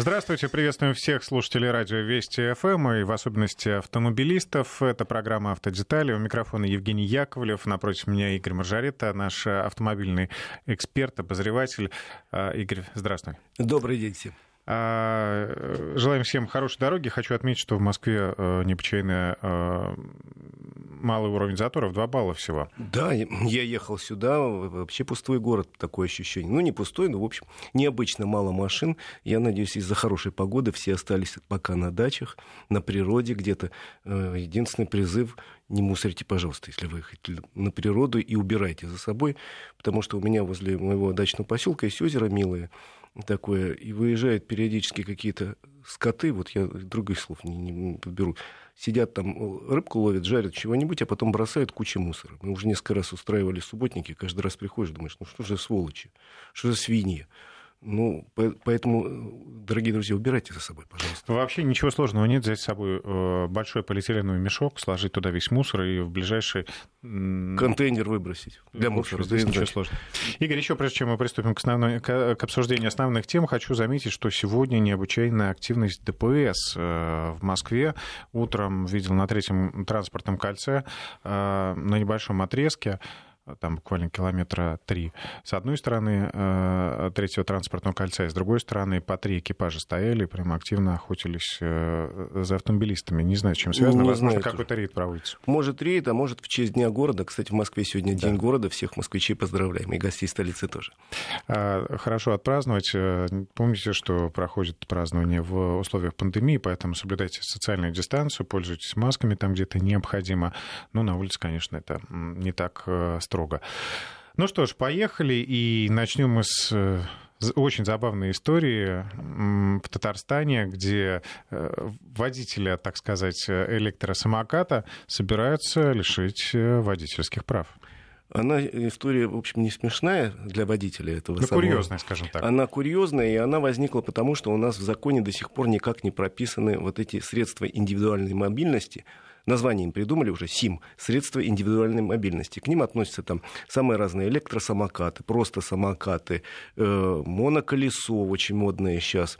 Здравствуйте, приветствуем всех слушателей радио Вести ФМ и в особенности автомобилистов. Это программа «Автодетали». У микрофона Евгений Яковлев. Напротив меня Игорь Маржарета, наш автомобильный эксперт, обозреватель. А, Игорь, здравствуй. Добрый день всем. А, желаем всем хорошей дороги. Хочу отметить, что в Москве э, необычайно э, малый уровень заторов, 2 балла всего. Да, я ехал сюда, вообще пустой город, такое ощущение. Ну, не пустой, но, в общем, необычно мало машин. Я надеюсь, из-за хорошей погоды все остались пока на дачах, на природе где-то. Э, единственный призыв не мусорите, пожалуйста, если вы хотите на природу и убирайте за собой, потому что у меня возле моего дачного поселка есть озеро милое, такое, и выезжают периодически какие-то скоты, вот я других слов не, не подберу, сидят там, рыбку ловят, жарят чего-нибудь, а потом бросают кучу мусора. Мы уже несколько раз устраивали субботники, каждый раз приходишь, думаешь, ну что же сволочи, что за свиньи. Ну, поэтому, дорогие друзья, убирайте за собой, пожалуйста. Вообще ничего сложного нет взять с собой э, большой полиэтиленовый мешок, сложить туда весь мусор и в ближайший... Контейнер выбросить для мусора. Здесь ничего сложного. Игорь, еще прежде чем мы приступим к, основной, к обсуждению основных тем, хочу заметить, что сегодня необычайная активность ДПС э, в Москве. Утром видел на третьем транспортном кольце э, на небольшом отрезке там буквально километра три. С одной стороны э, третьего транспортного кольца, и с другой стороны по три экипажа стояли, прям активно охотились э, за автомобилистами. Не знаю, чем связано. Не Возможно, какой-то рейд проводится. Может, рейд, а может, в честь Дня города. Кстати, в Москве сегодня да. День города. Всех москвичей поздравляем. И гостей столицы тоже. А, хорошо отпраздновать. Э, помните, что проходит празднование в условиях пандемии, поэтому соблюдайте социальную дистанцию, пользуйтесь масками там, где это необходимо. Но на улице, конечно, это не так строго строго. Ну что ж, поехали, и начнем мы с э, очень забавной истории в Татарстане, где э, водителя, так сказать, электросамоката собираются лишить э, водительских прав. Она история, в общем, не смешная для водителя этого ну, самого. курьезная, скажем так. Она курьезная, и она возникла потому, что у нас в законе до сих пор никак не прописаны вот эти средства индивидуальной мобильности, название им придумали уже, СИМ, средства индивидуальной мобильности. К ним относятся там самые разные электросамокаты, просто самокаты, э, моноколесо, очень модное сейчас,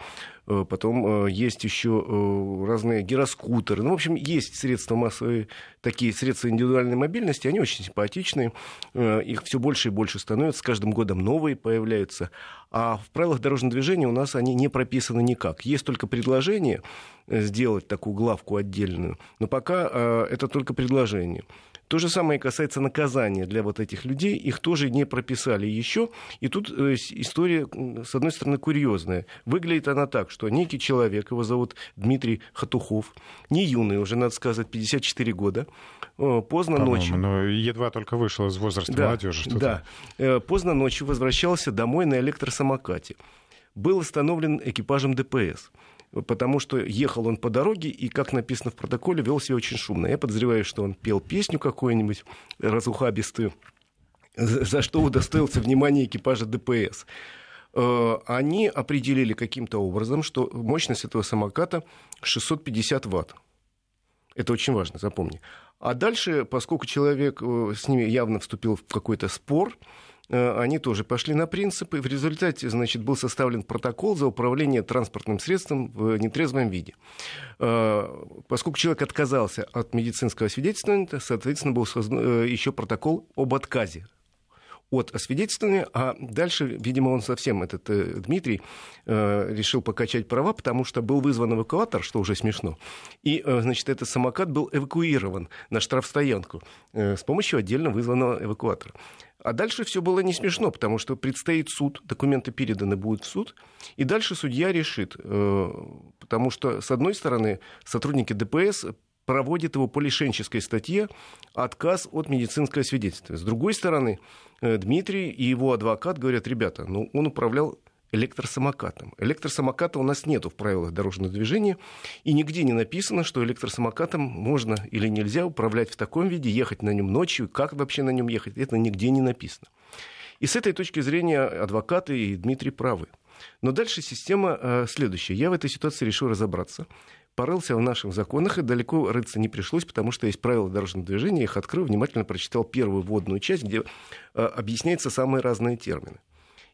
потом э, есть еще э, разные гироскутеры. Ну, в общем, есть средства массовой, такие средства индивидуальной мобильности, они очень симпатичные. Их все больше и больше становится, с каждым годом новые появляются. А в правилах дорожного движения у нас они не прописаны никак. Есть только предложение сделать такую главку отдельную, но пока это только предложение. То же самое касается наказания для вот этих людей. Их тоже не прописали еще. И тут э, история, с одной стороны, курьезная. Выглядит она так, что некий человек, его зовут Дмитрий Хатухов, не юный уже, надо сказать, 54 года, поздно ночью. Но едва только вышел из возраста да, молодежи. Да, э, поздно ночью возвращался домой на электросамокате. Был остановлен экипажем ДПС потому что ехал он по дороге и, как написано в протоколе, вел себя очень шумно. Я подозреваю, что он пел песню какую-нибудь разухабистую, за что удостоился внимания экипажа ДПС. Э, они определили каким-то образом, что мощность этого самоката 650 ватт. Это очень важно, запомни. А дальше, поскольку человек э, с ними явно вступил в какой-то спор, они тоже пошли на принципы. В результате, значит, был составлен протокол за управление транспортным средством в нетрезвом виде. Э, поскольку человек отказался от медицинского свидетельствования, соответственно, был создан э, еще протокол об отказе от освидетельствования, а дальше, видимо, он совсем, этот э, Дмитрий, э, решил покачать права, потому что был вызван эвакуатор, что уже смешно, и, э, значит, этот самокат был эвакуирован на штрафстоянку э, с помощью отдельно вызванного эвакуатора. А дальше все было не смешно, потому что предстоит суд, документы переданы будут в суд, и дальше судья решит, э, потому что, с одной стороны, сотрудники ДПС проводят его по лишенческой статье отказ от медицинского свидетельства. С другой стороны, э, Дмитрий и его адвокат говорят, ребята, ну он управлял электросамокатом. Электросамоката у нас нету в правилах дорожного движения, и нигде не написано, что электросамокатом можно или нельзя управлять в таком виде, ехать на нем ночью, как вообще на нем ехать, это нигде не написано. И с этой точки зрения адвокаты и Дмитрий правы. Но дальше система э, следующая. Я в этой ситуации решил разобраться. Порылся в наших законах, и далеко рыться не пришлось, потому что есть правила дорожного движения, их открыл, внимательно прочитал первую вводную часть, где э, объясняются самые разные термины.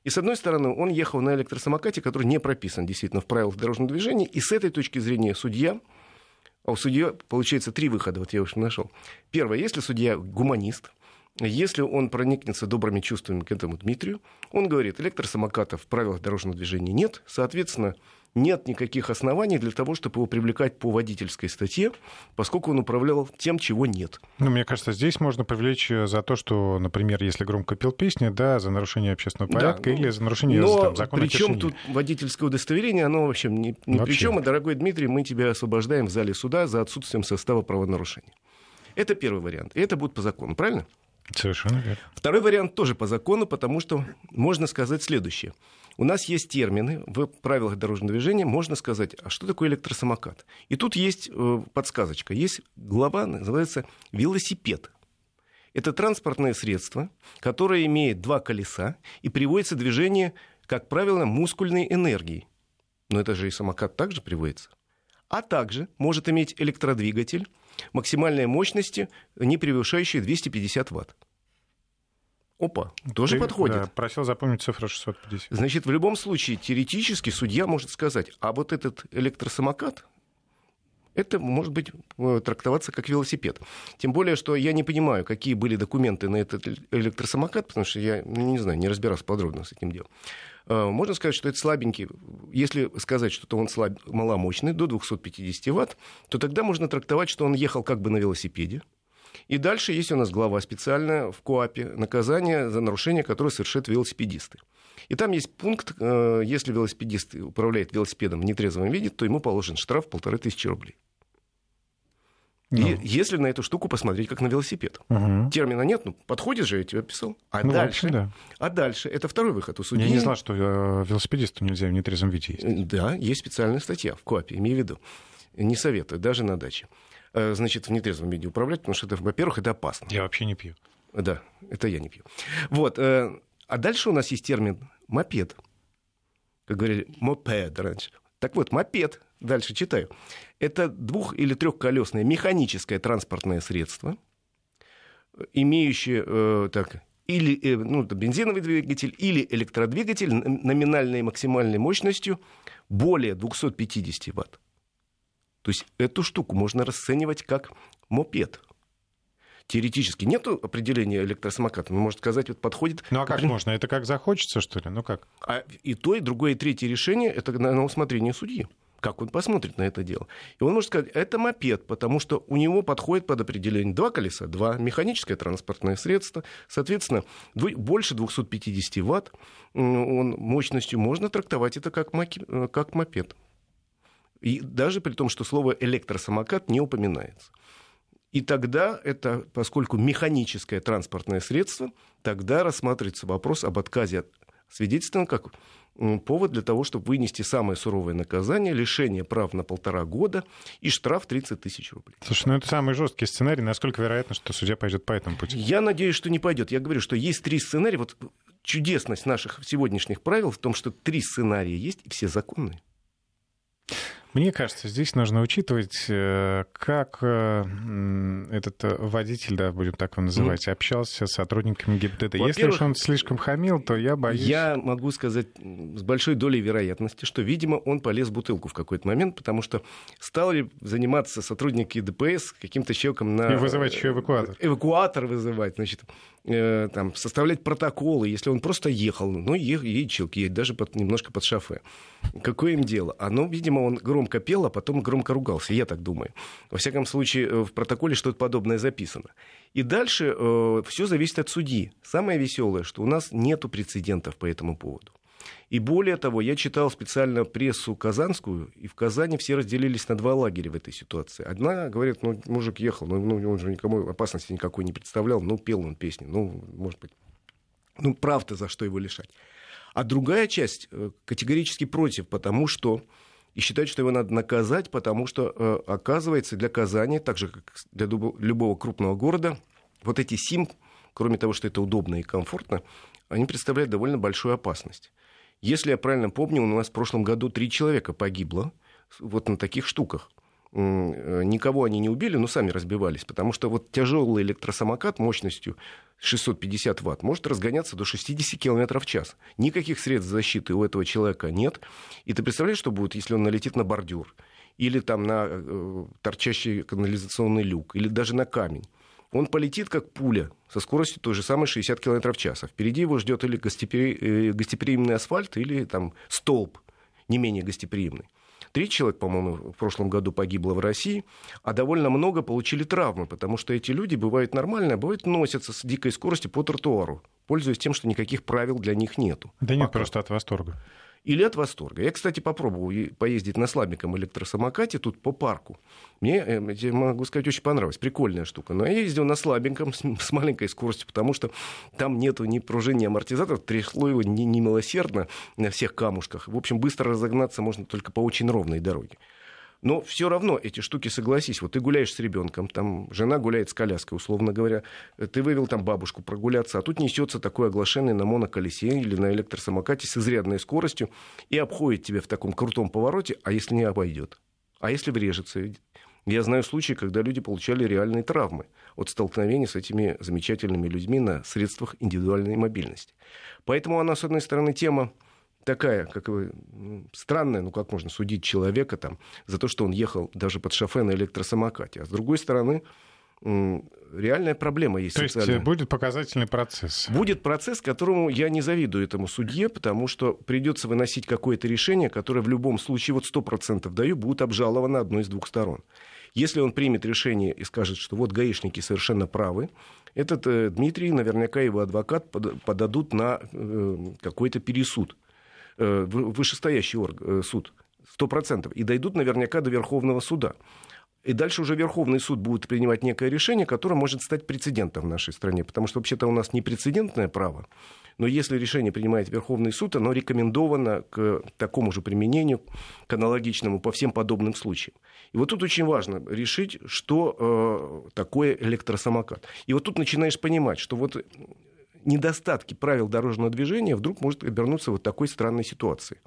И, с одной стороны, он ехал на электросамокате, который не прописан действительно в правилах дорожного движения, и с этой точки зрения судья, а у судьи получается три выхода, вот я уж нашел. Первое, если судья гуманист, если он проникнется добрыми чувствами к этому Дмитрию, он говорит, электросамокатов в правилах дорожного движения нет, соответственно, нет никаких оснований для того, чтобы его привлекать по водительской статье, поскольку он управлял тем, чего нет. Ну, мне кажется, здесь можно привлечь э, за то, что, например, если громко пел песни, да, за нарушение общественного порядка да, ну, или за нарушение но там, закона причем тут водительское удостоверение, оно вообще ни, ни вообще. при чем. И, дорогой Дмитрий, мы тебя освобождаем в зале суда за отсутствием состава правонарушения. Это первый вариант. И это будет по закону, правильно? Совершенно верно. Второй вариант тоже по закону, потому что можно сказать следующее. У нас есть термины в правилах дорожного движения, можно сказать, а что такое электросамокат? И тут есть э, подсказочка. Есть глава, называется велосипед. Это транспортное средство, которое имеет два колеса и приводится движение, как правило, мускульной энергией. Но это же и самокат также приводится. А также может иметь электродвигатель, максимальной мощности, не превышающей 250 Вт. Опа, тоже Ты, подходит. Да, просил запомнить цифру 650. Значит, в любом случае, теоретически судья может сказать, а вот этот электросамокат, это может быть э, трактоваться как велосипед. Тем более, что я не понимаю, какие были документы на этот электросамокат, потому что я ну, не знаю, не разбирался подробно с этим делом. Э, можно сказать, что это слабенький. Если сказать, что он слаб, маломощный, до 250 ватт, то тогда можно трактовать, что он ехал как бы на велосипеде. И дальше есть у нас глава специальная в КОАПе «Наказание за нарушение, которое совершают велосипедисты». И там есть пункт, э, если велосипедист управляет велосипедом в нетрезвом виде, то ему положен штраф полторы тысячи рублей. Ну. И если на эту штуку посмотреть как на велосипед. Угу. Термина нет, ну подходит же, я тебе описал. А ну, дальше, общем, да. а дальше это второй выход у судьи. Я не знал, что э, велосипедисту нельзя в нетрезвом виде ездить. Да, есть специальная статья в КОАПе, имею в виду. Не советую, даже на даче. Э, значит, в нетрезвом виде управлять, потому что, это, во-первых, это опасно. Я вообще не пью. Да, это я не пью. Вот. Э, а дальше у нас есть термин мопед. Как говорили, мопед раньше. Так вот, мопед, дальше читаю. Это двух- или трехколесное механическое транспортное средство, имеющее э, так, или э, ну, бензиновый двигатель, или электродвигатель номинальной и максимальной мощностью более 250 ватт. То есть эту штуку можно расценивать как мопед. Теоретически нет определения электросамоката. Но, может сказать, вот подходит... Ну а как можно? Это как захочется, что ли? Ну как? А и то, и другое, и третье решение, это на усмотрение судьи как он посмотрит на это дело. И он может сказать, это мопед, потому что у него подходит под определение два колеса, два, механическое транспортное средство, соответственно, больше 250 ватт он мощностью можно трактовать это как, маки, э, как мопед. И даже при том, что слово электросамокат не упоминается. И тогда это, поскольку механическое транспортное средство, тогда рассматривается вопрос об отказе от свидетельства как повод для того, чтобы вынести самое суровое наказание, лишение прав на полтора года и штраф 30 тысяч рублей. Слушай, ну это самый жесткий сценарий. Насколько вероятно, что судья пойдет по этому пути? Я надеюсь, что не пойдет. Я говорю, что есть три сценария. Вот чудесность наших сегодняшних правил в том, что три сценария есть, и все законные. Мне кажется, здесь нужно учитывать, э, как э, этот э, водитель, да, будем так его называть, mm. общался с сотрудниками ГИБДД. Если уж он слишком хамил, то я боюсь... Я могу сказать с большой долей вероятности, что, видимо, он полез в бутылку в какой-то момент, потому что стали заниматься сотрудники ДПС каким-то человеком на... И вызывать еще эвакуатор. Эвакуатор вызывать, значит, там, составлять протоколы, если он просто ехал, ну, едет человек, едет даже под, немножко под шофе. Какое им дело? Оно, видимо, он громко громко пел, а потом громко ругался, я так думаю. Во всяком случае, э, в протоколе что-то подобное записано. И дальше э, все зависит от судьи. Самое веселое, что у нас нет прецедентов по этому поводу. И более того, я читал специально прессу казанскую, и в Казани все разделились на два лагеря в этой ситуации. Одна говорит, ну, мужик ехал, ну, ну он же никому опасности никакой не представлял, ну, пел он песни, ну, может быть, ну, правда, за что его лишать. А другая часть э, категорически против, потому что и считают, что его надо наказать, потому что, э, оказывается, для Казани, так же, как для любого крупного города, вот эти СИМ, кроме того, что это удобно и комфортно, они представляют довольно большую опасность. Если я правильно помню, у нас в прошлом году три человека погибло вот на таких штуках. никого они не убили, но сами разбивались, потому что вот тяжелый электросамокат мощностью 650 ватт может разгоняться до 60 км в час. Никаких средств защиты у этого человека нет. И ты представляешь, что будет, если он налетит на бордюр, или там на э, торчащий канализационный люк, или даже на камень он полетит как пуля со скоростью той же самой 60 км в час. А впереди его ждет или э, гостеприимный асфальт, или там столб не менее гостеприимный. Три человека, по-моему, в прошлом году погибло в России, а довольно много получили травмы, потому что эти люди бывают нормальные, а бывают носятся с дикой скоростью по тротуару, пользуясь тем, что никаких правил для них нету. Да нет, Пока. просто от восторга или от восторга. Я, кстати, попробовал поездить на слабеньком электросамокате тут по парку. Мне, э, я могу сказать, очень понравилось. Прикольная штука. Но я ездил на слабеньком, с маленькой скоростью, потому что там нету ни пружин, ни амортизаторов. Трясло его немилосердно на всех камушках. В общем, быстро разогнаться можно только по очень ровной дороге. Но все равно эти штуки, согласись, вот ты гуляешь с ребенком, там жена гуляет с коляской, условно говоря, ты вывел там бабушку прогуляться, а тут несется такой оглашенный на моноколесе или на электросамокате с изрядной скоростью и обходит тебя в таком крутом повороте, а если не обойдет? А если врежется? Я знаю случаи, когда люди получали реальные травмы от столкновения с этими замечательными людьми на средствах индивидуальной мобильности. Поэтому она, с одной стороны, тема такая, как вы, странная, ну как можно судить человека там за то, что он ехал даже под шофе на электросамокате. А с другой стороны, реальная проблема есть. То есть э, будет показательный процесс. Будет процесс, которому я не завидую этому судье, потому что придется выносить какое-то решение, которое в любом случае, вот сто процентов даю, будет обжаловано одной из двух сторон. Если он примет решение и скажет, что вот гаишники совершенно правы, этот э, Дмитрий, наверняка его адвокат подадут на э, какой-то пересуд. Э, вышестоящий орг, э, суд, сто процентов, и дойдут наверняка до Верховного суда. И дальше уже Верховный суд будет принимать некое решение, которое может стать прецедентом в нашей стране. Потому что вообще-то у нас не прецедентное право. Но если решение принимает Верховный суд, оно рекомендовано к такому же применению, к аналогичному по всем подобным случаям. И вот тут очень важно решить, что э, такое электросамокат. И вот тут начинаешь понимать, что вот недостатки правил дорожного движения вдруг может обернуться вот такой странной ситуацией.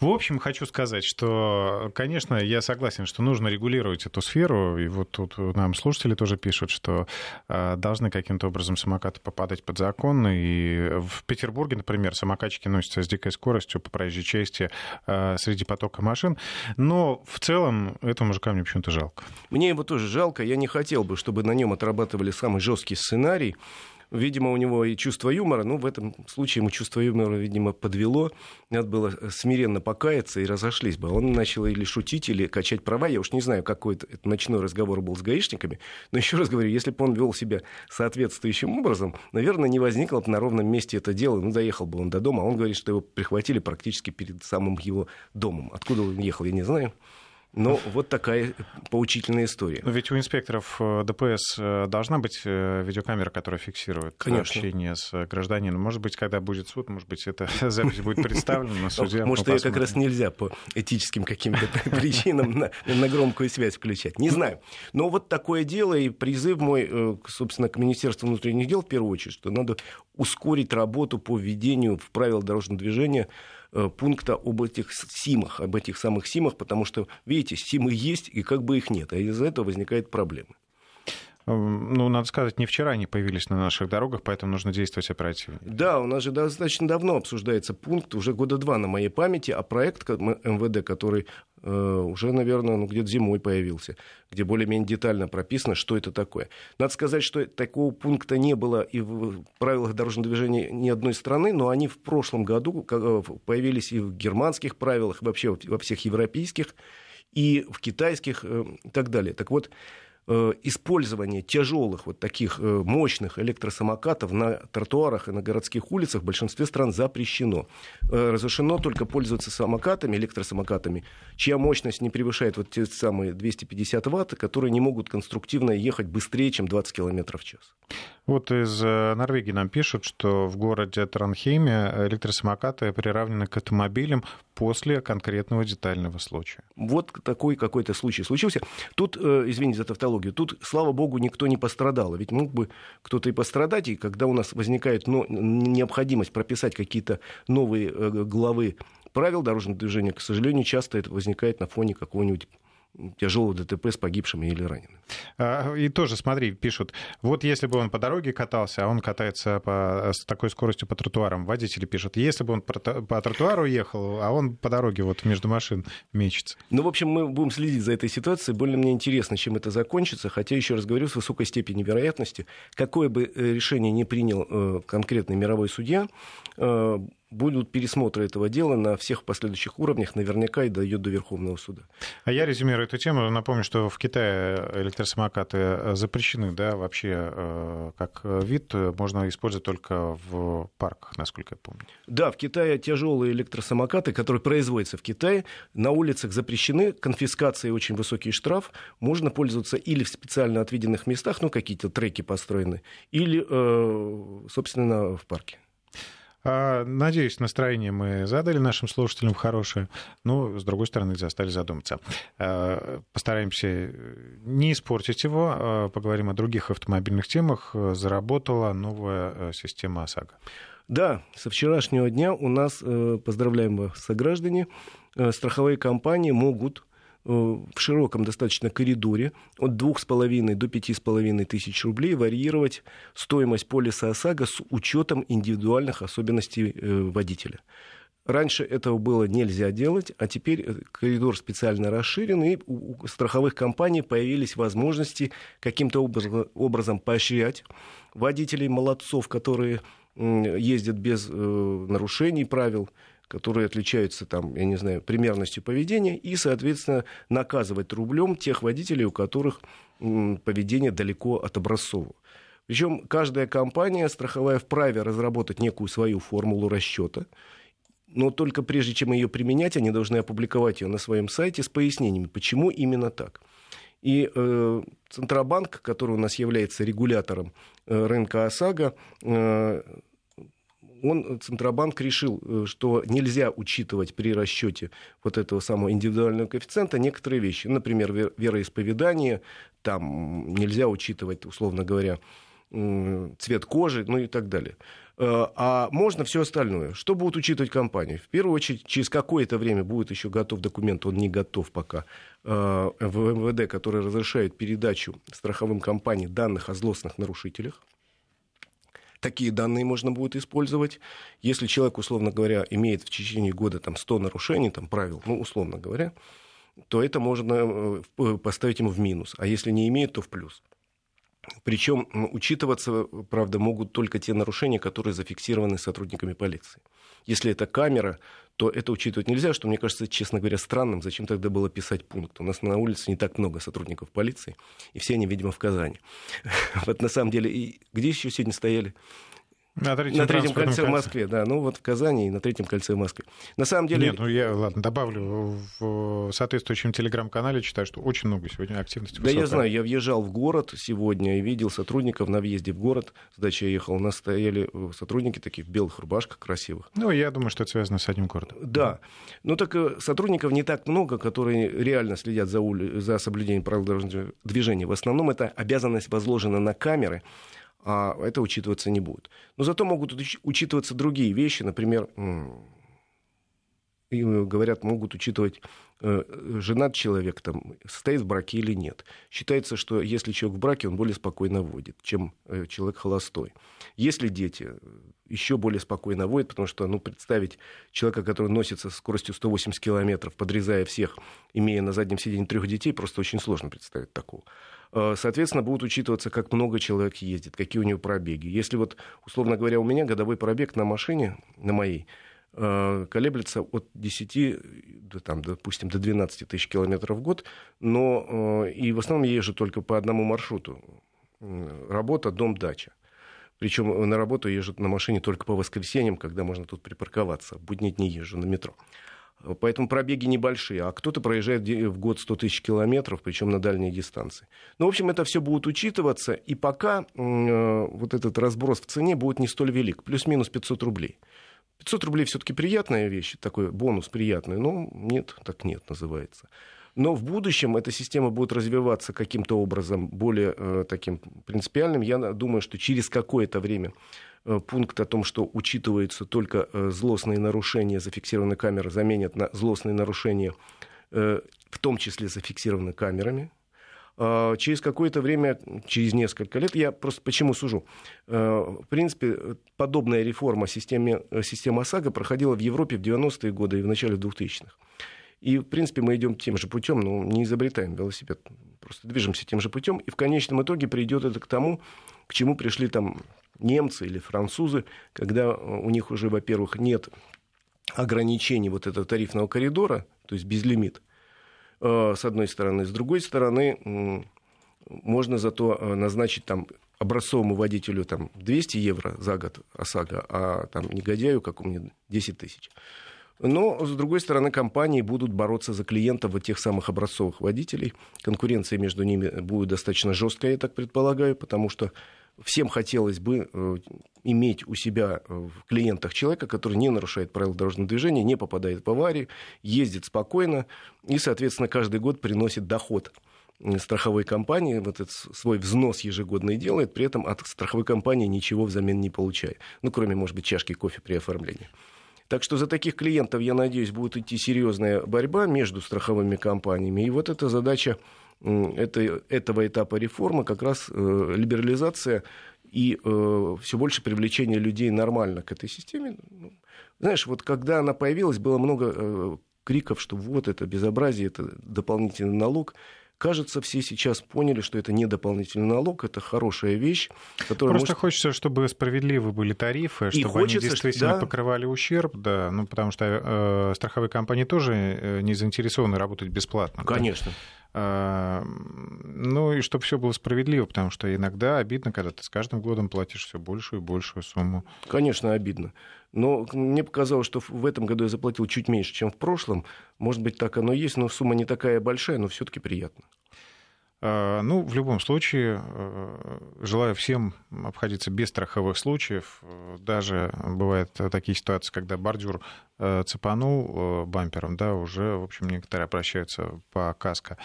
В общем, хочу сказать, что, конечно, я согласен, что нужно регулировать эту сферу. И вот тут нам слушатели тоже пишут, что э, должны каким-то образом самокаты попадать под закон. И в Петербурге, например, самокатчики носятся с дикой скоростью по проезжей части э, среди потока машин. Но в целом этому мужика мне почему-то жалко. Мне его тоже жалко. Я не хотел бы, чтобы на нем отрабатывали самый жесткий сценарий. Видимо, у него и чувство юмора, ну, в этом случае ему чувство юмора, видимо, подвело. Надо было смиренно покаяться и разошлись бы. Он начал или шутить, или качать права. Я уж не знаю, какой это ночной разговор был с гаишниками. Но еще раз говорю, если бы он вел себя соответствующим образом, наверное, не возникло бы на ровном месте это дело. Ну, доехал бы он до дома. А он говорит, что его прихватили практически перед самым его домом. Откуда он ехал, я не знаю. Ну, вот такая поучительная история. Но ведь у инспекторов э, ДПС э, должна быть э, видеокамера, которая фиксирует Конечно. общение с гражданином. Может быть, когда будет суд, может быть, эта запись будет представлена на суде. Может, ее как раз нельзя по этическим каким-то причинам на, громкую связь включать. Не знаю. Но вот такое дело, и призыв мой, собственно, к Министерству внутренних дел в первую очередь, что надо ускорить работу по введению в правила дорожного движения пункта об этих СИМах, об этих самых СИМах, потому что, видите, СИМы есть, и как бы их нет, а из-за этого возникают проблемы. Эм, ну, надо сказать, не вчера они появились на наших дорогах, поэтому нужно действовать оперативно. Да, у нас же достаточно давно обсуждается пункт, уже года два на моей памяти, а проект МВД, который э, уже, наверное, ну, где-то зимой появился, где более-менее детально прописано, что это такое. Надо сказать, что такого пункта не было и в правилах дорожного движения ни одной страны, но они в прошлом году э, появились и в германских правилах, вообще во всех европейских, и в китайских э, и так далее. Так вот, использование тяжелых вот таких э, мощных электросамокатов на тротуарах и на городских улицах в большинстве стран запрещено. Э, разрешено только пользоваться самокатами, электросамокатами, чья мощность не превышает вот те самые 250 ватт, которые не могут конструктивно ехать быстрее, чем 20 км в час. Вот из Норвегии нам пишут, что в городе Транхейме электросамокаты приравнены к автомобилям после конкретного детального случая. Вот такой какой-то случай случился. Тут, извините за тавтологию, технологию. Тут, слава богу, никто не пострадал. Ведь мог бы кто-то и пострадать, и когда у нас возникает но, необходимость прописать какие-то новые э, главы правил дорожного движения, к сожалению, часто это возникает на фоне какого-нибудь тяжелого ДТП с погибшими или ранеными. А, и тоже, смотри, пишут, вот если бы он по дороге катался, а он катается по, с такой скоростью по тротуарам, водители пишут, если бы он по, тротуару ехал, а он по дороге вот между машин мечется. Ну, в общем, мы будем следить за этой ситуацией. Более мне интересно, чем это закончится, хотя, еще раз говорю, с высокой степенью вероятности, какое бы э, решение не принял э, конкретный мировой судья, будут пересмотры этого дела на всех последующих уровнях, наверняка и дойдет до Верховного суда. А я резюмирую эту тему. Напомню, что в Китае электросамокаты запрещены, да, вообще э, как вид, можно использовать только в парках, насколько я помню. Да, в Китае тяжелые электросамокаты, которые производятся в Китае, на улицах запрещены, конфискация и очень высокий штраф, можно пользоваться или в специально отведенных местах, ну, какие-то треки построены, или, э, собственно, в парке. А, надеюсь, настроение мы задали нашим слушателям хорошее, но, с другой стороны, заставили задуматься. А, постараемся не испортить его, а, поговорим о других автомобильных темах. Заработала новая система ОСАГО. Да, со вчерашнего дня у нас, э, поздравляем вас, сограждане, э, страховые компании могут Э, в широком достаточно коридоре от 2,5 до 5,5 тысяч рублей варьировать стоимость полиса ОСАГО с учетом индивидуальных особенностей э, водителя. Раньше этого было нельзя делать, а теперь э, коридор специально расширен, и у страховых компаний появились возможности каким-то образом поощрять водителей молодцов, которые ездят без нарушений правил, которые отличаются, там, я не знаю, примерностью поведения, и, соответственно, наказывать рублем тех водителей, у которых поведение далеко от образцового. Причем каждая компания страховая вправе разработать некую свою формулу расчета, но только прежде чем ее применять, они должны опубликовать ее на своем сайте с пояснениями, почему именно так. И э, Центробанк, который у нас является регулятором э, рынка ОСАГО, э, он, Центробанк, решил, э, что нельзя учитывать при расчете вот этого самого индивидуального коэффициента некоторые вещи. Например, вероисповедание, там нельзя учитывать, условно говоря, цвет кожи, ну и так далее. Э, а можно все остальное. Что будут учитывать компании? В первую очередь, через какое-то время будет еще готов документ, он не готов пока, э, в МВД, который разрешает передачу страховым компаниям данных о злостных нарушителях такие данные можно будет использовать. Если человек, условно говоря, имеет в течение года там, 100 нарушений, там, правил, ну, условно говоря, то это можно э, э, поставить ему в минус. А если не имеет, то в плюс. Причем учитываться, правда, могут только те нарушения, которые зафиксированы сотрудниками полиции. Если это камера, то это учитывать нельзя, что мне кажется, честно говоря, странным. Зачем тогда было писать пункт? У нас на улице не так много сотрудников полиции, и все они, видимо, в Казани. Вот на самом деле, где еще сегодня стояли? На третьем, на третьем кольце, в Москве, да. Ну вот в Казани и на третьем кольце в Москве. На самом деле... Нет, ну я, ладно, добавлю. В соответствующем телеграм-канале читаю, что очень много сегодня активности. Да я знаю, я въезжал в город сегодня и видел сотрудников на въезде в город. С дачи я ехал, у нас стояли э, сотрудники такие в белых рубашках красивых. Ну, я думаю, что это связано с одним городом. Да. Ну так э, сотрудников не так много, которые реально следят за, ули... за соблюдением правил дорожного движения. В основном это обязанность возложена на камеры а это учитываться не будет. Но зато могут учитываться другие вещи, например, говорят, могут учитывать, э, женат человек, там, состоит в браке или нет. Считается, что если человек в браке, он более спокойно водит, чем э, человек холостой. Если дети, еще более спокойно водят, потому что, ну, представить человека, который носится с скоростью 180 километров, подрезая всех, имея на заднем сиденье трех детей, просто очень сложно представить такого. Э, соответственно, будут учитываться, как много человек ездит, какие у него пробеги. Если вот, условно говоря, у меня годовой пробег на машине, на моей, э, колеблется от 10, до, там, допустим, до 12 тысяч километров в год, но э, и в основном я езжу только по одному маршруту. Работа, дом, дача. Причем на работу езжу на машине только по воскресеньям, когда можно тут припарковаться. В будние дни езжу на метро. Поэтому пробеги небольшие, а кто-то проезжает в год 100 тысяч километров, причем на дальние дистанции. Ну, в общем, это все будет учитываться, и пока э, вот этот разброс в цене будет не столь велик, плюс-минус 500 рублей. 500 рублей все-таки приятная вещь, такой бонус приятный, но нет, так нет называется. Но в будущем эта система будет развиваться каким-то образом более э, таким принципиальным. Я думаю, что через какое-то время пункт о том, что учитываются только э, злостные нарушения, зафиксированные камеры, заменят на злостные нарушения э, в том числе зафиксированы камерами. А, через какое-то время, через несколько лет, я просто почему сужу? В принципе, подобная реформа системы, системы ОСАГО проходила в Европе в 90-е годы и в начале 2000-х. И, в принципе, мы идем тем же путем, но не изобретаем велосипед, просто движемся тем же путем, и в конечном итоге придет это к тому, к чему пришли там немцы или французы, когда у них уже, во-первых, нет ограничений вот этого тарифного коридора, то есть безлимит, э, с одной стороны. С другой стороны, можно зато э, назначить там образцовому водителю там, 200 евро за год ОСАГО, а там негодяю, как у меня, 10 тысяч. Но, с другой стороны, компании будут бороться за клиентов вот тех самых образцовых водителей. Конкуренция между ними будет достаточно жесткая, я так предполагаю, потому что всем хотелось бы э, иметь у себя э, в клиентах человека, который не нарушает правила дорожного движения, не попадает в аварии, ездит спокойно и, соответственно, каждый год приносит доход страховой компании, вот этот свой взнос ежегодный делает, при этом от страховой компании ничего взамен не получая. Ну, кроме, может быть, чашки кофе при оформлении. Так что за таких клиентов, я надеюсь, будет идти серьезная борьба между страховыми компаниями. И вот эта задача это, этого этапа реформы как раз э, либерализация и э, все больше привлечение людей нормально к этой системе. Ну, знаешь, вот когда она появилась, было много э, криков, что вот это безобразие, это дополнительный налог. Кажется, все сейчас поняли, что это не дополнительный налог, это хорошая вещь. Которая Просто может... хочется, чтобы справедливы были тарифы, чтобы хочется, они действительно да. покрывали ущерб, да, ну потому что э, страховые компании тоже э, не заинтересованы работать бесплатно. Конечно. Да? Ну и чтобы все было справедливо, потому что иногда обидно, когда ты с каждым годом платишь все большую и большую сумму. Конечно, обидно. Но мне показалось, что в этом году я заплатил чуть меньше, чем в прошлом. Может быть, так оно и есть, но сумма не такая большая, но все-таки приятно. А, ну, в любом случае, э, желаю всем обходиться без страховых случаев. Даже бывают такие ситуации, когда бордюр э, цепанул э, бампером, да, уже, в общем, некоторые обращаются по каско,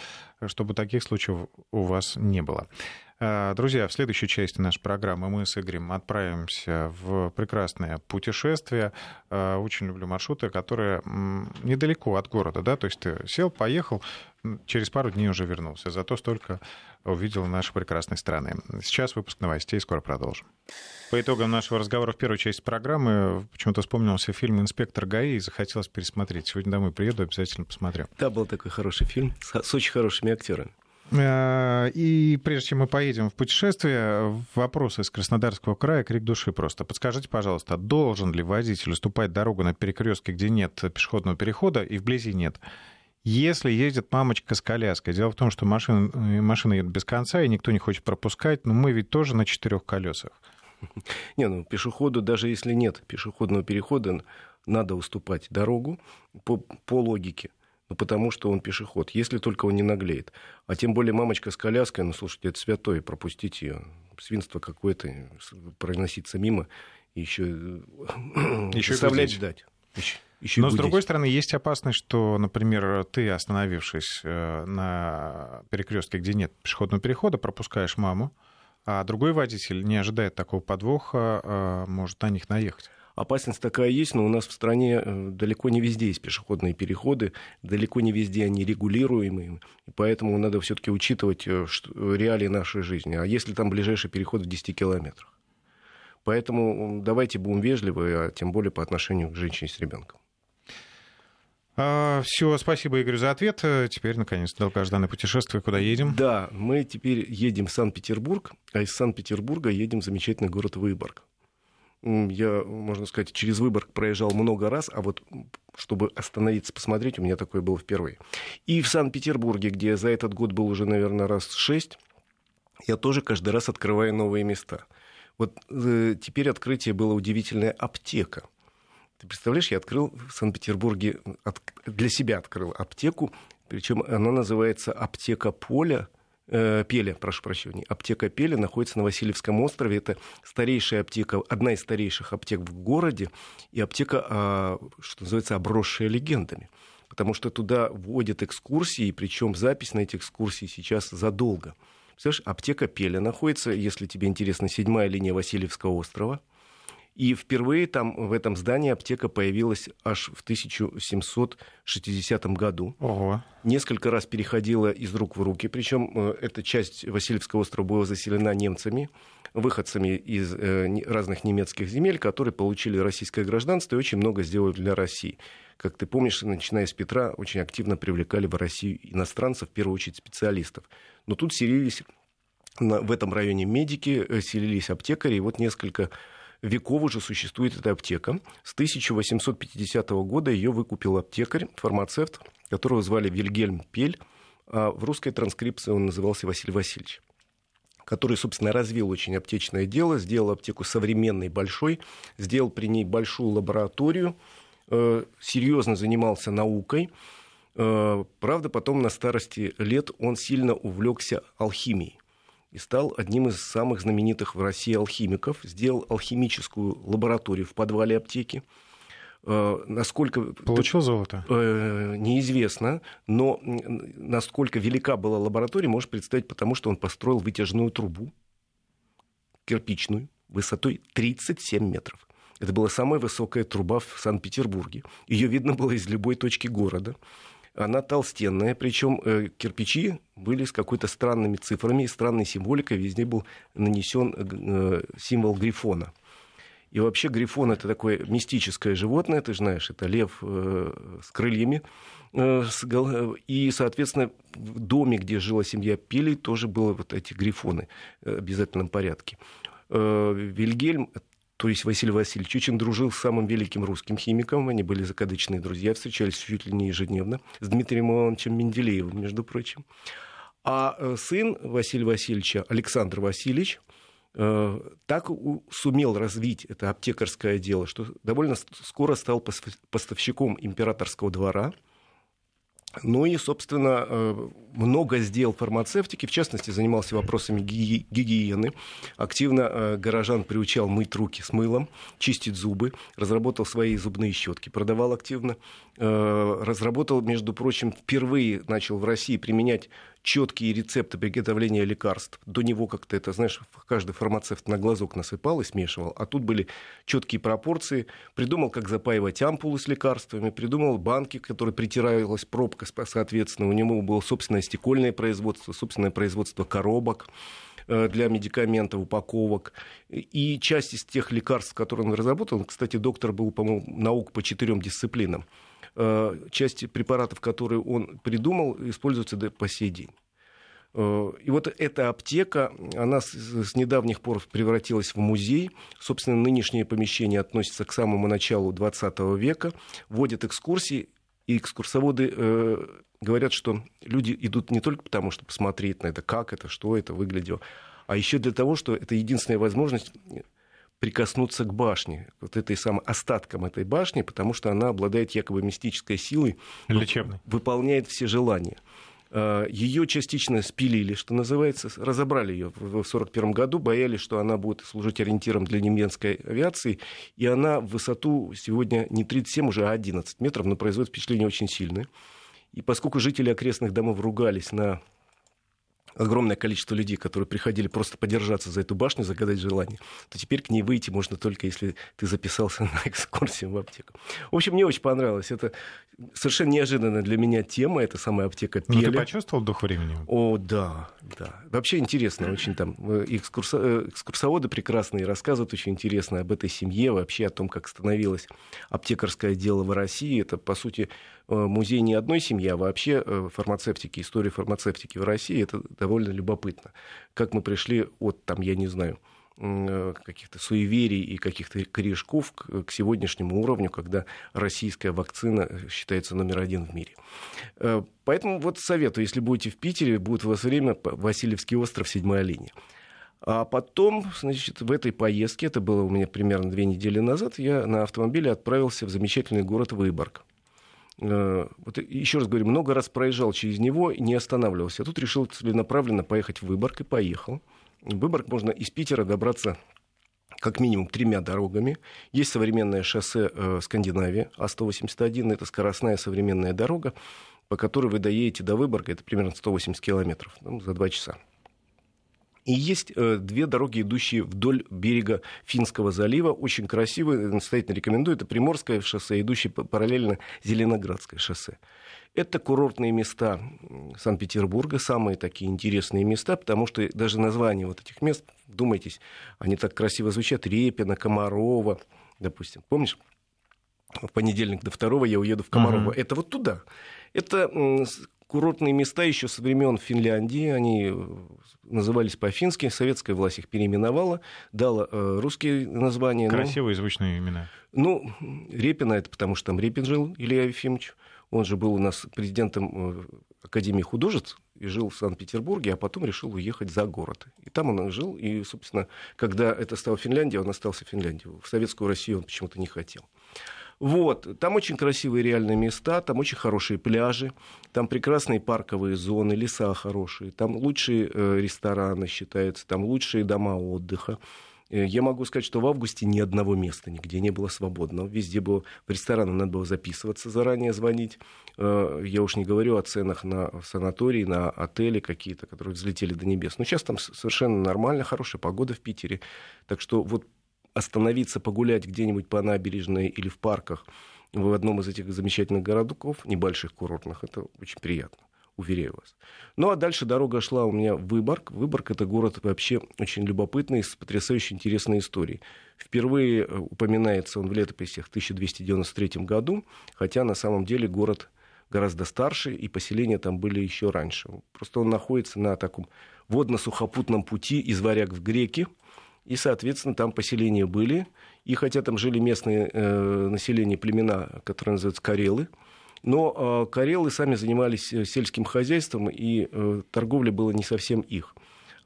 чтобы таких случаев у вас не было. Э, друзья, в следующей части нашей программы мы с Игорем отправимся в прекрасное путешествие. Э, очень люблю маршруты, которые недалеко от города, да, то есть ты сел, поехал, через пару дней уже вернулся, зато столько увидел нашей прекрасной страны. Сейчас выпуск новостей, скоро продолжим. По итогам нашего разговора в первой части программы почему-то вспомнился фильм «Инспектор ГАИ» и захотелось пересмотреть. Сегодня домой приеду, обязательно посмотрю. Да, был такой хороший фильм с, с очень хорошими актерами. Э, и прежде чем мы поедем в путешествие, вопрос из Краснодарского края, крик души просто. Подскажите, пожалуйста, должен ли водитель уступать дорогу на перекрестке, где нет пешеходного перехода и вблизи нет? Если ездит мамочка с коляской, дело в том, что машина, э, машина едет без конца, и никто не хочет пропускать, но мы ведь тоже на четырех колесах. Не, ну пешеходу, даже если нет пешеходного перехода, надо уступать дорогу по, по логике ну, потому что он пешеход, если только он не наглеет. А тем более мамочка с коляской, ну, слушайте, это святое, пропустить ее. Свинство какое-то, проноситься мимо, еще, еще заставлять ждать. Еще. Еще Но, с другой стороны, есть опасность, что, например, ты, остановившись э, на перекрестке, где нет пешеходного перехода, пропускаешь маму, а другой водитель, не ожидает такого подвоха, э, может на них наехать. Опасность такая есть, но у нас в стране э, далеко не везде есть пешеходные переходы, далеко не везде они регулируемые, и поэтому надо все-таки учитывать э, реалии нашей жизни. А если там ближайший переход в 10 километрах? Поэтому давайте будем вежливы, а тем более по отношению к женщине с ребенком. А, Все, спасибо, Игорь, за ответ. Теперь, наконец, долгожданное путешествие. Куда едем? Да, мы теперь едем в Санкт-Петербург, а из Санкт-Петербурга едем в замечательный город Выборг я, можно сказать, через Выборг проезжал много раз, а вот чтобы остановиться, посмотреть, у меня такое было впервые. И в Санкт-Петербурге, где за этот год был уже, наверное, раз шесть, я тоже каждый раз открываю новые места. Вот э, теперь открытие было удивительная аптека. Ты представляешь, я открыл в Санкт-Петербурге, от, для себя открыл аптеку, причем она называется «Аптека Поля», э, Пеля, прошу прощения, аптека Пеля находится на Васильевском острове. Это старейшая аптека, одна из старейших аптек в городе, и аптека, э, что называется, обросшая легендами. Потому что туда вводят экскурсии, причем запись на эти экскурсии сейчас задолго. Представляешь, аптека Пеля находится, если тебе интересна седьмая линия Васильевского острова. И впервые там в этом здании аптека появилась аж в 1760 году. Ого. Несколько раз переходила из рук в руки, причем э, эта часть Васильевского острова была заселена немцами, выходцами из э, разных немецких земель, которые получили российское гражданство и очень много сделали для России. Как ты помнишь, начиная с Петра, очень активно привлекали в Россию иностранцев, в первую очередь специалистов. Но тут селились в этом районе медики, э, селились аптекари, и вот несколько веков уже существует эта аптека. С 1850 года ее выкупил аптекарь, фармацевт, которого звали Вильгельм Пель, а в русской транскрипции он назывался Василий Васильевич который, собственно, развил очень аптечное дело, сделал аптеку современной, большой, сделал при ней большую лабораторию, э, серьезно занимался наукой. Э, правда, потом на старости лет он сильно увлекся алхимией и стал одним из самых знаменитых в России алхимиков. Сделал алхимическую лабораторию в подвале аптеки. Э, насколько... Получил золото? Э, неизвестно, но насколько велика была лаборатория, можешь представить, потому что он построил вытяжную трубу, кирпичную, высотой 37 метров. Это была самая высокая труба в Санкт-Петербурге. Ее видно было из любой точки города она толстенная, причем э, кирпичи были с какой-то странными цифрами и странной символикой, везде был нанесен э, символ грифона. И вообще грифон это такое мистическое животное, ты знаешь, это лев э, с крыльями. Э, гол... И, соответственно, в доме, где жила семья Пелей, тоже было вот эти грифоны э, в обязательном порядке. Э, Вильгельм то есть Василий Васильевич очень дружил с самым великим русским химиком. Они были закадычные друзья, встречались чуть ли не ежедневно. С Дмитрием Ивановичем Менделеевым, между прочим. А э, сын Василия Васильевича, Александр Васильевич, э, так сумел развить это аптекарское дело, что довольно скоро стал поставщиком императорского двора – ну и, собственно, э, много сделал фармацевтики, в частности, занимался вопросами гигиены. Активно э, горожан приучал мыть руки с мылом, чистить зубы, разработал свои зубные щетки, продавал активно. Э, разработал, между прочим, впервые начал в России применять четкие рецепты приготовления лекарств. До него как-то это, знаешь, каждый фармацевт на глазок насыпал и смешивал, а тут были четкие пропорции. Придумал, как запаивать ампулы с лекарствами, придумал банки, которые притиралась пробка, соответственно. У него было собственное стекольное производство, собственное производство коробок э, для медикаментов, упаковок. И часть из тех лекарств, которые он разработал, кстати, доктор был, по-моему, наук по четырем дисциплинам, Э, части препаратов, которые он придумал, используются по сей день. Э, и вот эта аптека, она с недавних пор превратилась в музей. Собственно, нынешнее помещение относится к самому началу 20 века. Вводят экскурсии, и экскурсоводы э, говорят, что люди идут не только потому, чтобы посмотреть на это, как это, что это выглядело, а еще для того, что это единственная возможность прикоснуться к башне, вот этой самой остаткам этой башни, потому что она обладает якобы мистической силой, Лечебной. выполняет все желания. А, ее частично спилили, что называется, разобрали ее в 1941 году, боялись, что она будет служить ориентиром для немецкой авиации, и она в высоту сегодня не 37, уже 11 метров, но производит впечатление очень сильное. И поскольку жители окрестных домов ругались на огромное количество людей, которые приходили просто подержаться за эту башню, загадать желание, то теперь к ней выйти можно только если ты записался на экскурсию в аптеку. В общем, мне очень понравилось. Это совершенно неожиданная для меня тема, это самая аптека Пеля. Ну, ты почувствовал дух времени? О, да, да. Вообще интересно очень там. Э, экскурсо... Э, экскурсоводы прекрасные рассказывают очень интересно об этой семье, вообще о том, как становилось аптекарское дело в России. Это, по сути, музей не одной семьи, а вообще фармацевтики, история фармацевтики в России. Это довольно любопытно. Как мы пришли от, там, я не знаю, Э, каких-то суеверий и каких-то корешков к, сегодняшнему уровню, когда российская вакцина считается номер один в мире. Э, поэтому вот советую, если будете в Питере, будет у вас время, Васильевский остров, седьмая линия. А потом, значит, в этой поездке, это было у меня примерно две недели назад, я на автомобиле отправился в замечательный город Выборг. Э, вот еще раз говорю, много раз проезжал через него и не останавливался. А тут решил целенаправленно поехать в Выборг и поехал. В Выборг можно из Питера добраться как минимум тремя дорогами. Есть современное шоссе э, Скандинавия, А181, это скоростная современная дорога, по которой вы доедете до Выборга, это примерно 180 километров ну, за два часа. И есть э, две дороги, идущие вдоль берега Финского залива, очень красивые, настоятельно рекомендую. Это Приморское шоссе, идущее параллельно Зеленоградское шоссе. Это курортные места Санкт-Петербурга, самые такие интересные места, потому что даже названия вот этих мест, думайтесь, они так красиво звучат, Репина, Комарова, допустим. Помнишь? В понедельник до второго я уеду в Комарово. Uh-huh. Это вот туда. Это курортные места еще со времен Финляндии, они э, назывались по-фински, советская власть их переименовала, дала э, русские названия. Красивые ну, звучные имена. Ну, Репина это потому, что там Репин жил, Илья Ефимович. Он же был у нас президентом э, Академии художеств и жил в Санкт-Петербурге, а потом решил уехать за город. И там он жил, и, собственно, когда это стало Финляндия, он остался в Финляндии. В Советскую Россию он почему-то не хотел. Вот. Там очень красивые реальные места, там очень хорошие пляжи, там прекрасные парковые зоны, леса хорошие, там лучшие э, рестораны считаются, там лучшие дома отдыха. Э, я могу сказать, что в августе ни одного места нигде не было свободного. Везде было, в рестораны надо было записываться, заранее звонить. Э, я уж не говорю о ценах на санатории, на отели какие-то, которые взлетели до небес. Но сейчас там совершенно нормально, хорошая погода в Питере. Так что вот остановиться, погулять где-нибудь по набережной или в парках в одном из этих замечательных городков, небольших курортных, это очень приятно уверяю вас. Ну а дальше дорога шла у меня в Выборг. Выборг это город вообще очень любопытный, с потрясающе интересной историей. Впервые э, упоминается он в летописях в 1293 году, хотя на самом деле город гораздо старше, и поселения там были еще раньше. Просто он находится на таком водно-сухопутном пути из Варяг в Греки, и, соответственно, там поселения были. И хотя там жили местные э, население, племена, которые называются карелы, но э, карелы сами занимались э, сельским хозяйством, и э, торговля была не совсем их.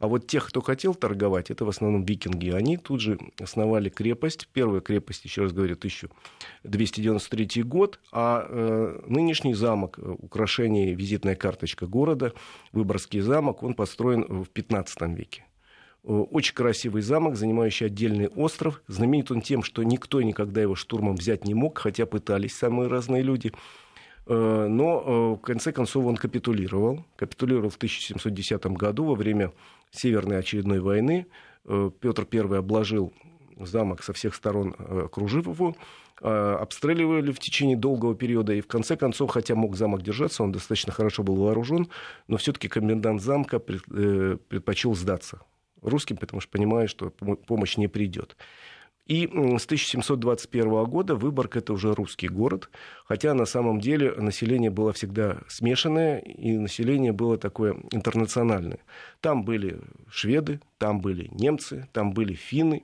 А вот тех, кто хотел торговать, это в основном викинги. Они тут же основали крепость. Первая крепость, еще раз говорю, 1293 год. А э, нынешний замок, э, украшение, визитная карточка города, Выборгский замок, он построен в 15 веке. Э, очень красивый замок, занимающий отдельный остров. Знаменит он тем, что никто никогда его штурмом взять не мог, хотя пытались самые разные люди. Э, но э, в конце концов он капитулировал. Капитулировал в 1710 году во время Северной очередной войны. Петр I обложил замок со всех сторон, окружив его, обстреливали в течение долгого периода, и в конце концов, хотя мог замок держаться, он достаточно хорошо был вооружен, но все-таки комендант замка предпочел сдаться русским, потому что понимаю, что помощь не придет. И с 1721 года Выборг это уже русский город, хотя на самом деле население было всегда смешанное, и население было такое интернациональное. Там были шведы, там были немцы, там были финны,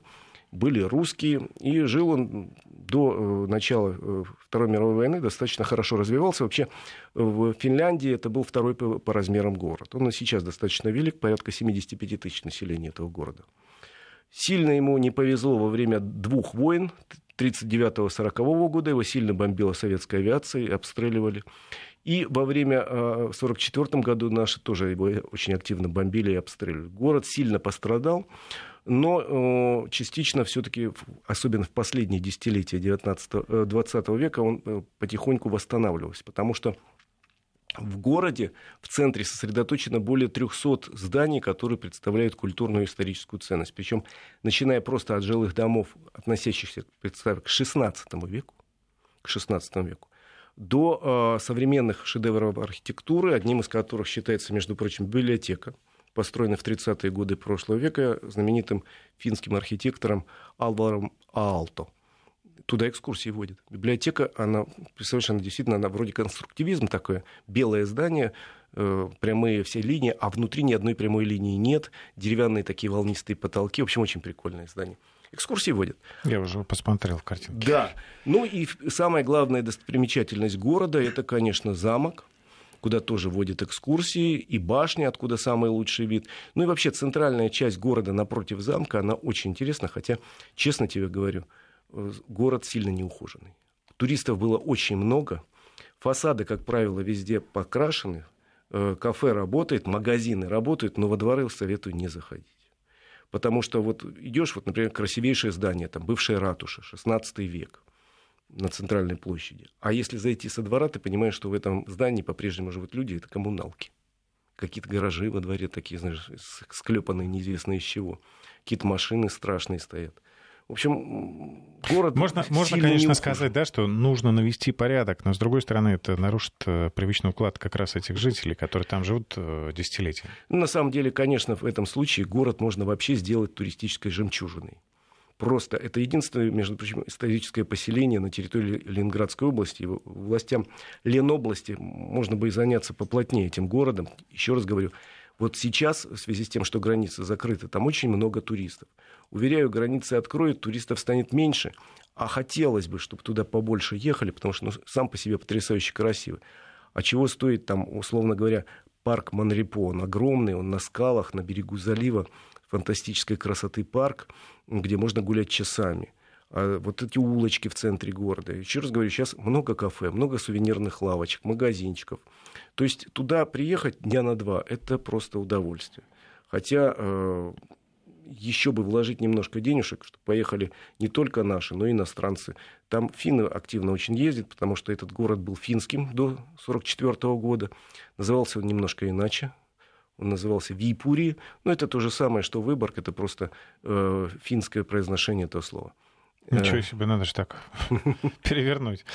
были русские, и жил он до э, начала э, Второй мировой войны достаточно хорошо развивался. Вообще в Финляндии это был второй по, по размерам город. Он и сейчас достаточно велик, порядка 75 тысяч населения этого города. Сильно ему не повезло во время двух войн, 39-40 года, его сильно бомбила советская авиация, и обстреливали. И во время, э, в 1944 году наши тоже его очень активно бомбили и обстреливали. Город сильно пострадал но э, частично все-таки, особенно в последние десятилетия 19, 20 э, века, он э, потихоньку восстанавливался, потому что в городе, в центре сосредоточено более 300 зданий, которые представляют культурную и историческую ценность. Причем, начиная просто от жилых домов, относящихся, представь, к XVI веку, к XVI веку, до э, современных шедевров архитектуры, одним из которых считается, между прочим, библиотека, построенный в 30-е годы прошлого века знаменитым финским архитектором Алваром Аалто. Туда экскурсии водят. Библиотека, она, она действительно, она вроде конструктивизм такое, белое здание, э, прямые все линии, а внутри ни одной прямой линии нет, деревянные такие волнистые потолки, в общем, очень прикольное здание. Экскурсии водят. Я уже посмотрел картинки. Да. Ну и самая главная достопримечательность города, это, конечно, замок, куда тоже водят экскурсии, и башни, откуда самый лучший вид. Ну и вообще центральная часть города напротив замка, она очень интересна, хотя, честно тебе говорю, э, город сильно неухоженный. Туристов было очень много, фасады, как правило, везде покрашены, э, кафе работает, магазины работают, но во дворы советую не заходить. Потому что вот идешь, вот, например, красивейшее здание, там бывшая ратуша, 16 век на центральной площади. А если зайти со двора, ты понимаешь, что в этом здании по-прежнему живут люди, это коммуналки. какие-то гаражи во дворе такие, знаешь, склепанные неизвестно из чего. Какие-то машины страшные стоят. В общем, город... Можно, можно конечно, сказать, да, что нужно навести порядок, но, с другой стороны, это нарушит э, привычный уклад как раз этих жителей, которые там живут э, десятилетиями. Ну, на самом деле, конечно, в этом случае город можно вообще сделать туристической жемчужиной. Просто это единственное, между прочим, историческое поселение на территории Ленинградской области. Властям Ленобласти можно бы и заняться поплотнее этим городом. Еще раз говорю, вот сейчас, в связи с тем, что границы закрыты, там очень много туристов. Уверяю, границы откроют, туристов станет меньше, а хотелось бы, чтобы туда побольше ехали, потому что ну, сам по себе потрясающе красивый. А чего стоит там, условно говоря, парк Монрепо? Он огромный, он на скалах, на берегу залива, фантастической красоты парк, где можно гулять часами. А вот эти улочки в центре города. Еще раз говорю, сейчас много кафе, много сувенирных лавочек, магазинчиков. То есть туда приехать дня на два – это просто удовольствие. Хотя э, еще бы вложить немножко денежек, чтобы поехали не только наши, но и иностранцы. Там финны активно очень ездят, потому что этот город был финским до 1944 года. Назывался он немножко иначе. Он назывался Випури. Но это то же самое, что Выборг. Это просто э, финское произношение этого слова. Ничего себе, надо же так перевернуть.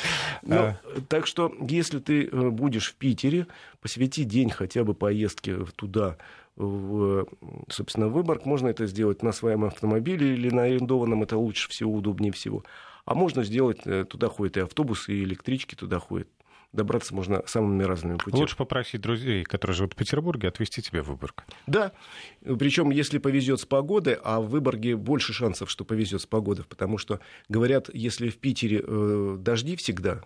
Ну, а... Так что, если ты э, будешь в Питере, посвяти день хотя бы поездке туда, в, собственно, Выборг. Можно это сделать на своем автомобиле или на арендованном, это лучше всего, удобнее всего. А можно сделать, э, туда ходят и автобусы, и электрички туда ходят. Добраться можно самыми разными путями. Лучше попросить друзей, которые живут в Петербурге, отвезти тебя в Выборг. Да, причем если повезет с погодой, а в Выборге больше шансов, что повезет с погодой, потому что говорят, если в Питере э, дожди всегда,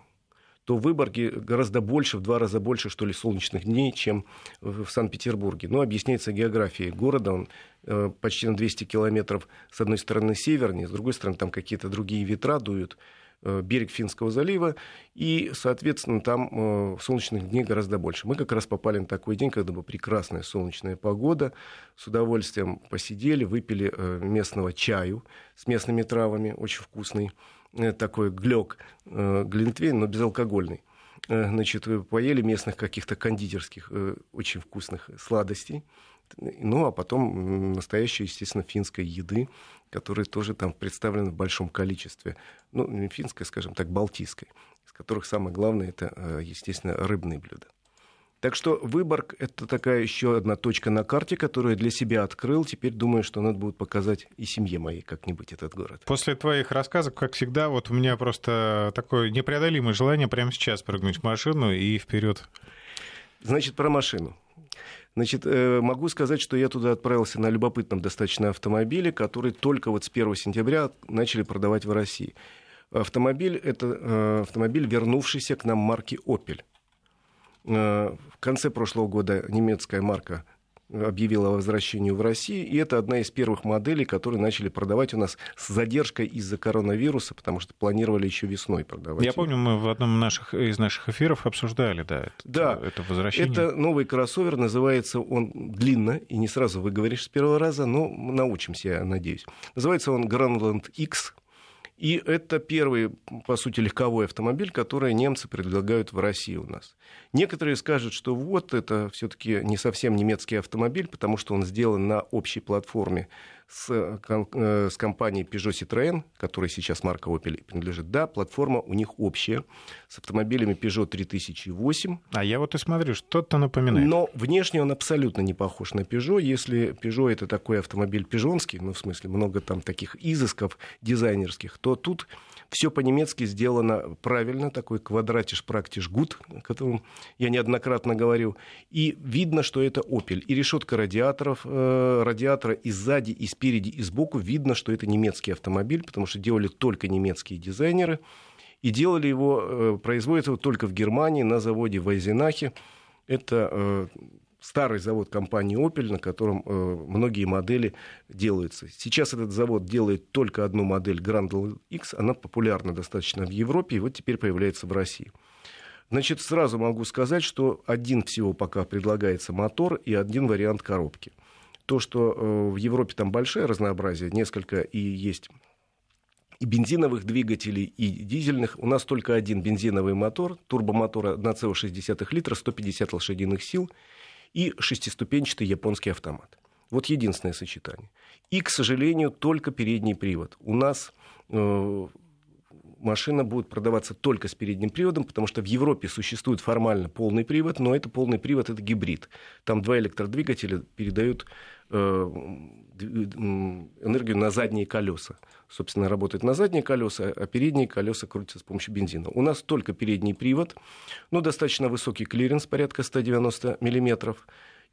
то в Выборге гораздо больше, в два раза больше, что ли, солнечных дней, чем в Санкт-Петербурге. Но объясняется географией города. Он э, почти на 200 километров с одной стороны севернее, с другой стороны там какие-то другие ветра дуют берег Финского залива, и, соответственно, там э, солнечных дней гораздо больше. Мы как раз попали на такой день, когда была прекрасная солнечная погода, с удовольствием посидели, выпили местного чаю с местными травами, очень вкусный. Э, такой глек, э, глинтвейн, но безалкогольный. Э, значит, поели местных каких-то кондитерских очень вкусных сладостей. Ну, а потом настоящей, естественно, финской еды, которая тоже там представлена в большом количестве. Ну, не финской, скажем так, балтийской, из которых самое главное это, естественно, рыбные блюда. Так что Выборг — это такая еще одна точка на карте, которую я для себя открыл. Теперь думаю, что надо будет показать и семье моей как-нибудь этот город. После твоих рассказов, как всегда, вот у меня просто такое непреодолимое желание прямо сейчас прыгнуть в машину и вперед. Значит, про машину. Значит, э, могу сказать, что я туда отправился на любопытном достаточно автомобиле, который только вот с 1 сентября начали продавать в России. Автомобиль — это э, автомобиль, вернувшийся к нам марки «Опель». Э, в конце прошлого года немецкая марка объявила о возвращении в Россию, и это одна из первых моделей, которые начали продавать у нас с задержкой из-за коронавируса, потому что планировали еще весной продавать. Я помню, мы в одном наших, из наших эфиров обсуждали, да, это, да, это возвращение. Это новый кроссовер, называется он длинно, и не сразу выговоришь с первого раза, но научимся, я надеюсь. Называется он Granland X, и это первый, по сути, легковой автомобиль, который немцы предлагают в России у нас. Некоторые скажут, что вот это все-таки не совсем немецкий автомобиль, потому что он сделан на общей платформе с, э, с компанией Peugeot Citroën, которая сейчас марка Opel принадлежит. Да, платформа у них общая с автомобилями Peugeot 3008. А я вот и смотрю, что-то напоминает. Но внешне он абсолютно не похож на Peugeot. Если Peugeot это такой автомобиль пижонский, ну, в смысле, много там таких изысков дизайнерских, то тут все по-немецки сделано правильно, такой квадратиш практиш гуд, о котором я неоднократно говорю. И видно, что это Opel. И решетка радиаторов, э, радиатора и сзади, и спереди, и сбоку видно, что это немецкий автомобиль, потому что делали только немецкие дизайнеры. И делали его, э, производят его только в Германии на заводе в Айзенахе. Это э, старый завод компании Opel, на котором э, многие модели делаются. Сейчас этот завод делает только одну модель Grand X, она популярна достаточно в Европе, и вот теперь появляется в России. Значит, сразу могу сказать, что один всего пока предлагается мотор и один вариант коробки. То, что э, в Европе там большое разнообразие, несколько и есть и бензиновых двигателей, и дизельных. У нас только один бензиновый мотор, турбомотор 1,6 литра, 150 лошадиных сил – и шестиступенчатый японский автомат. Вот единственное сочетание. И, к сожалению, только передний привод. У нас э, машина будет продаваться только с передним приводом, потому что в Европе существует формально полный привод, но это полный привод, это гибрид. Там два электродвигателя передают э, энергию на задние колеса. Собственно, работает на задние колеса, а передние колеса крутятся с помощью бензина. У нас только передний привод, но достаточно высокий клиренс, порядка 190 миллиметров.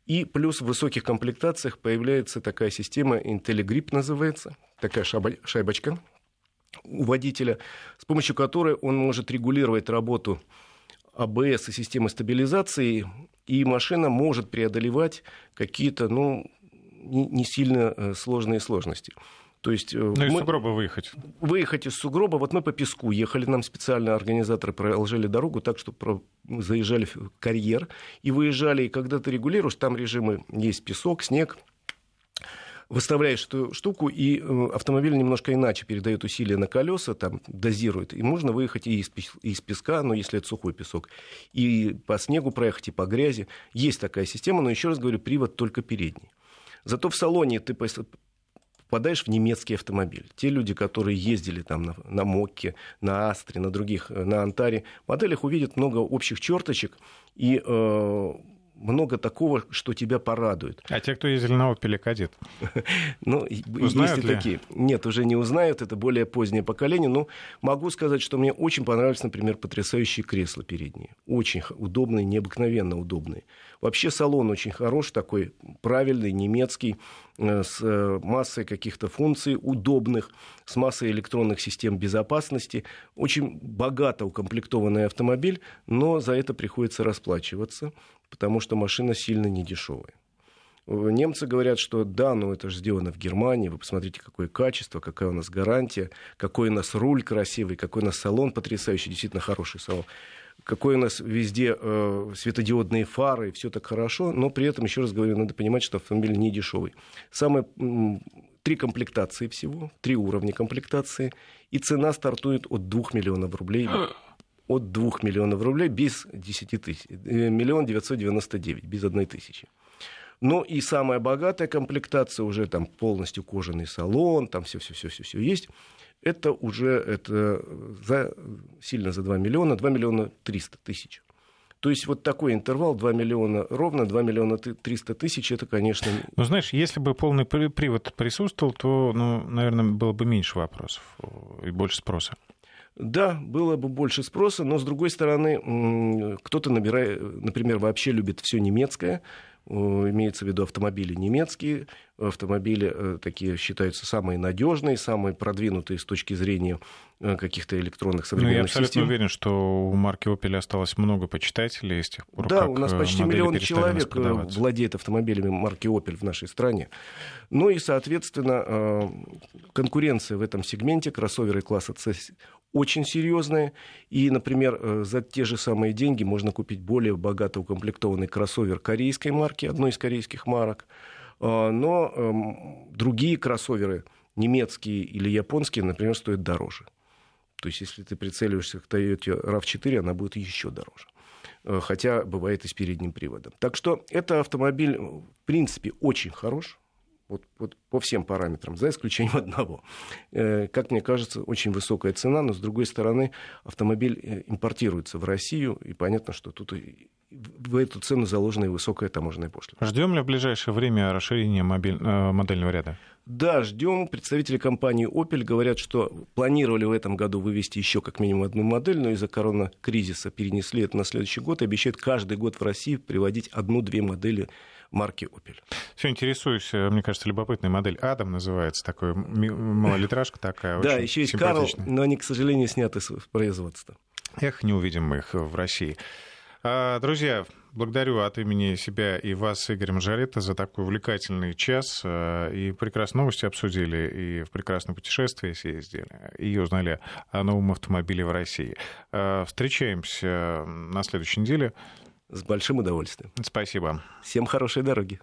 И плюс в высоких комплектациях появляется такая система, IntelliGrip называется, такая шайбочка у водителя, с помощью которой он может регулировать работу АБС и системы стабилизации, и машина может преодолевать какие-то, ну, не сильно э, сложные сложности. То есть, э, ну, мы... из сугроба выехать. Выехать из сугроба. Вот мы по песку ехали, нам специально организаторы проложили дорогу так, что про... заезжали в карьер и выезжали. И когда ты регулируешь, там режимы есть песок, снег, выставляешь эту штуку, и э, автомобиль немножко иначе передает усилия на колеса, там дозирует. И можно выехать и из, песка, но если это сухой песок, и по снегу проехать, и по грязи. Есть такая система, но еще раз говорю, привод только передний. Зато в салоне ты попадаешь в немецкий автомобиль. Те люди, которые ездили там на, на Мокке, на Астре, на других, э, на Антаре, моделях увидят много общих черточек и э, много такого, что тебя порадует. А те, кто ездили на Opel Кадет? Ну, есть и такие. Нет, уже не узнают, это более позднее поколение. Но могу сказать, что мне очень понравились, например, потрясающие кресла передние. Очень удобные, необыкновенно удобные. Вообще салон очень хороший, такой правильный, немецкий, э, с э, массой каких-то функций удобных, с массой электронных систем безопасности. Очень богато укомплектованный автомобиль, но за это приходится расплачиваться потому что машина сильно не дешевая. Немцы говорят, что да, ну это же сделано в Германии, вы посмотрите, какое качество, какая у нас гарантия, какой у нас руль красивый, какой у нас салон потрясающий, действительно хороший салон, какой у нас везде э, светодиодные фары, все так хорошо, но при этом, еще раз говорю, надо понимать, что автомобиль не дешевый. Самое три комплектации всего, три уровня комплектации, и цена стартует от 2 миллионов рублей от 2 миллионов рублей без 10 тысяч. Э, миллион девятьсот девяносто девять, без одной тысячи. Ну и самая богатая комплектация, уже там полностью кожаный салон, там все-все-все-все есть. Это уже это за, сильно за 2 миллиона, 2 миллиона 300 тысяч. То есть вот такой интервал 2 миллиона ровно, 2 миллиона 300 тысяч, это, конечно... Ну, знаешь, если бы полный привод присутствовал, то, ну, наверное, было бы меньше вопросов и больше спроса. Да, было бы больше спроса, но с другой стороны, кто-то, набирает, например, вообще любит все немецкое, имеется в виду автомобили немецкие, автомобили э, такие считаются самые надежные, самые продвинутые с точки зрения э, каких-то электронных современных ну, я абсолютно систем. уверен, что у марки Opel осталось много почитателей с тех пор, Да, у нас э, почти миллион человек владеет автомобилями марки Opel в нашей стране. Ну и, соответственно, конкуренция в этом сегменте, кроссоверы класса C очень серьезные. И, например, э, за те же самые деньги можно купить более богато укомплектованный кроссовер корейской марки, одной из корейских марок. А, но эм, другие кроссоверы, немецкие или японские, например, стоят дороже. То есть, если ты прицеливаешься к Toyota RAV4, она будет еще дороже. Э, хотя бывает и с передним приводом. Так что это автомобиль, в принципе, очень хорош вот, вот по всем параметрам, за исключением одного. Э, как мне кажется, очень высокая цена, но с другой стороны автомобиль э, импортируется в Россию, и понятно, что тут в эту цену заложена и высокая таможенная пошлина. Ждем ли в ближайшее время расширения мобиль... Э, модельного ряда? Да, ждем. Представители компании Opel говорят, что планировали в этом году вывести еще как минимум одну модель, но из-за коронакризиса перенесли это на следующий год и обещают каждый год в России приводить одну-две модели марки Opel. Все интересуюсь, э, мне кажется, любопытная модель. Адам называется, такой малолитражка такая. Да, еще есть Карл, но они, к сожалению, сняты с производства. Эх, не увидим мы их в России. А, друзья, благодарю от имени себя и вас, Игорь Мажарета, за такой увлекательный час. А, и прекрасные новости обсудили, и в прекрасное путешествие съездили, и узнали о новом автомобиле в России. А, встречаемся на следующей неделе. С большим удовольствием. Спасибо. Всем хорошей дороги.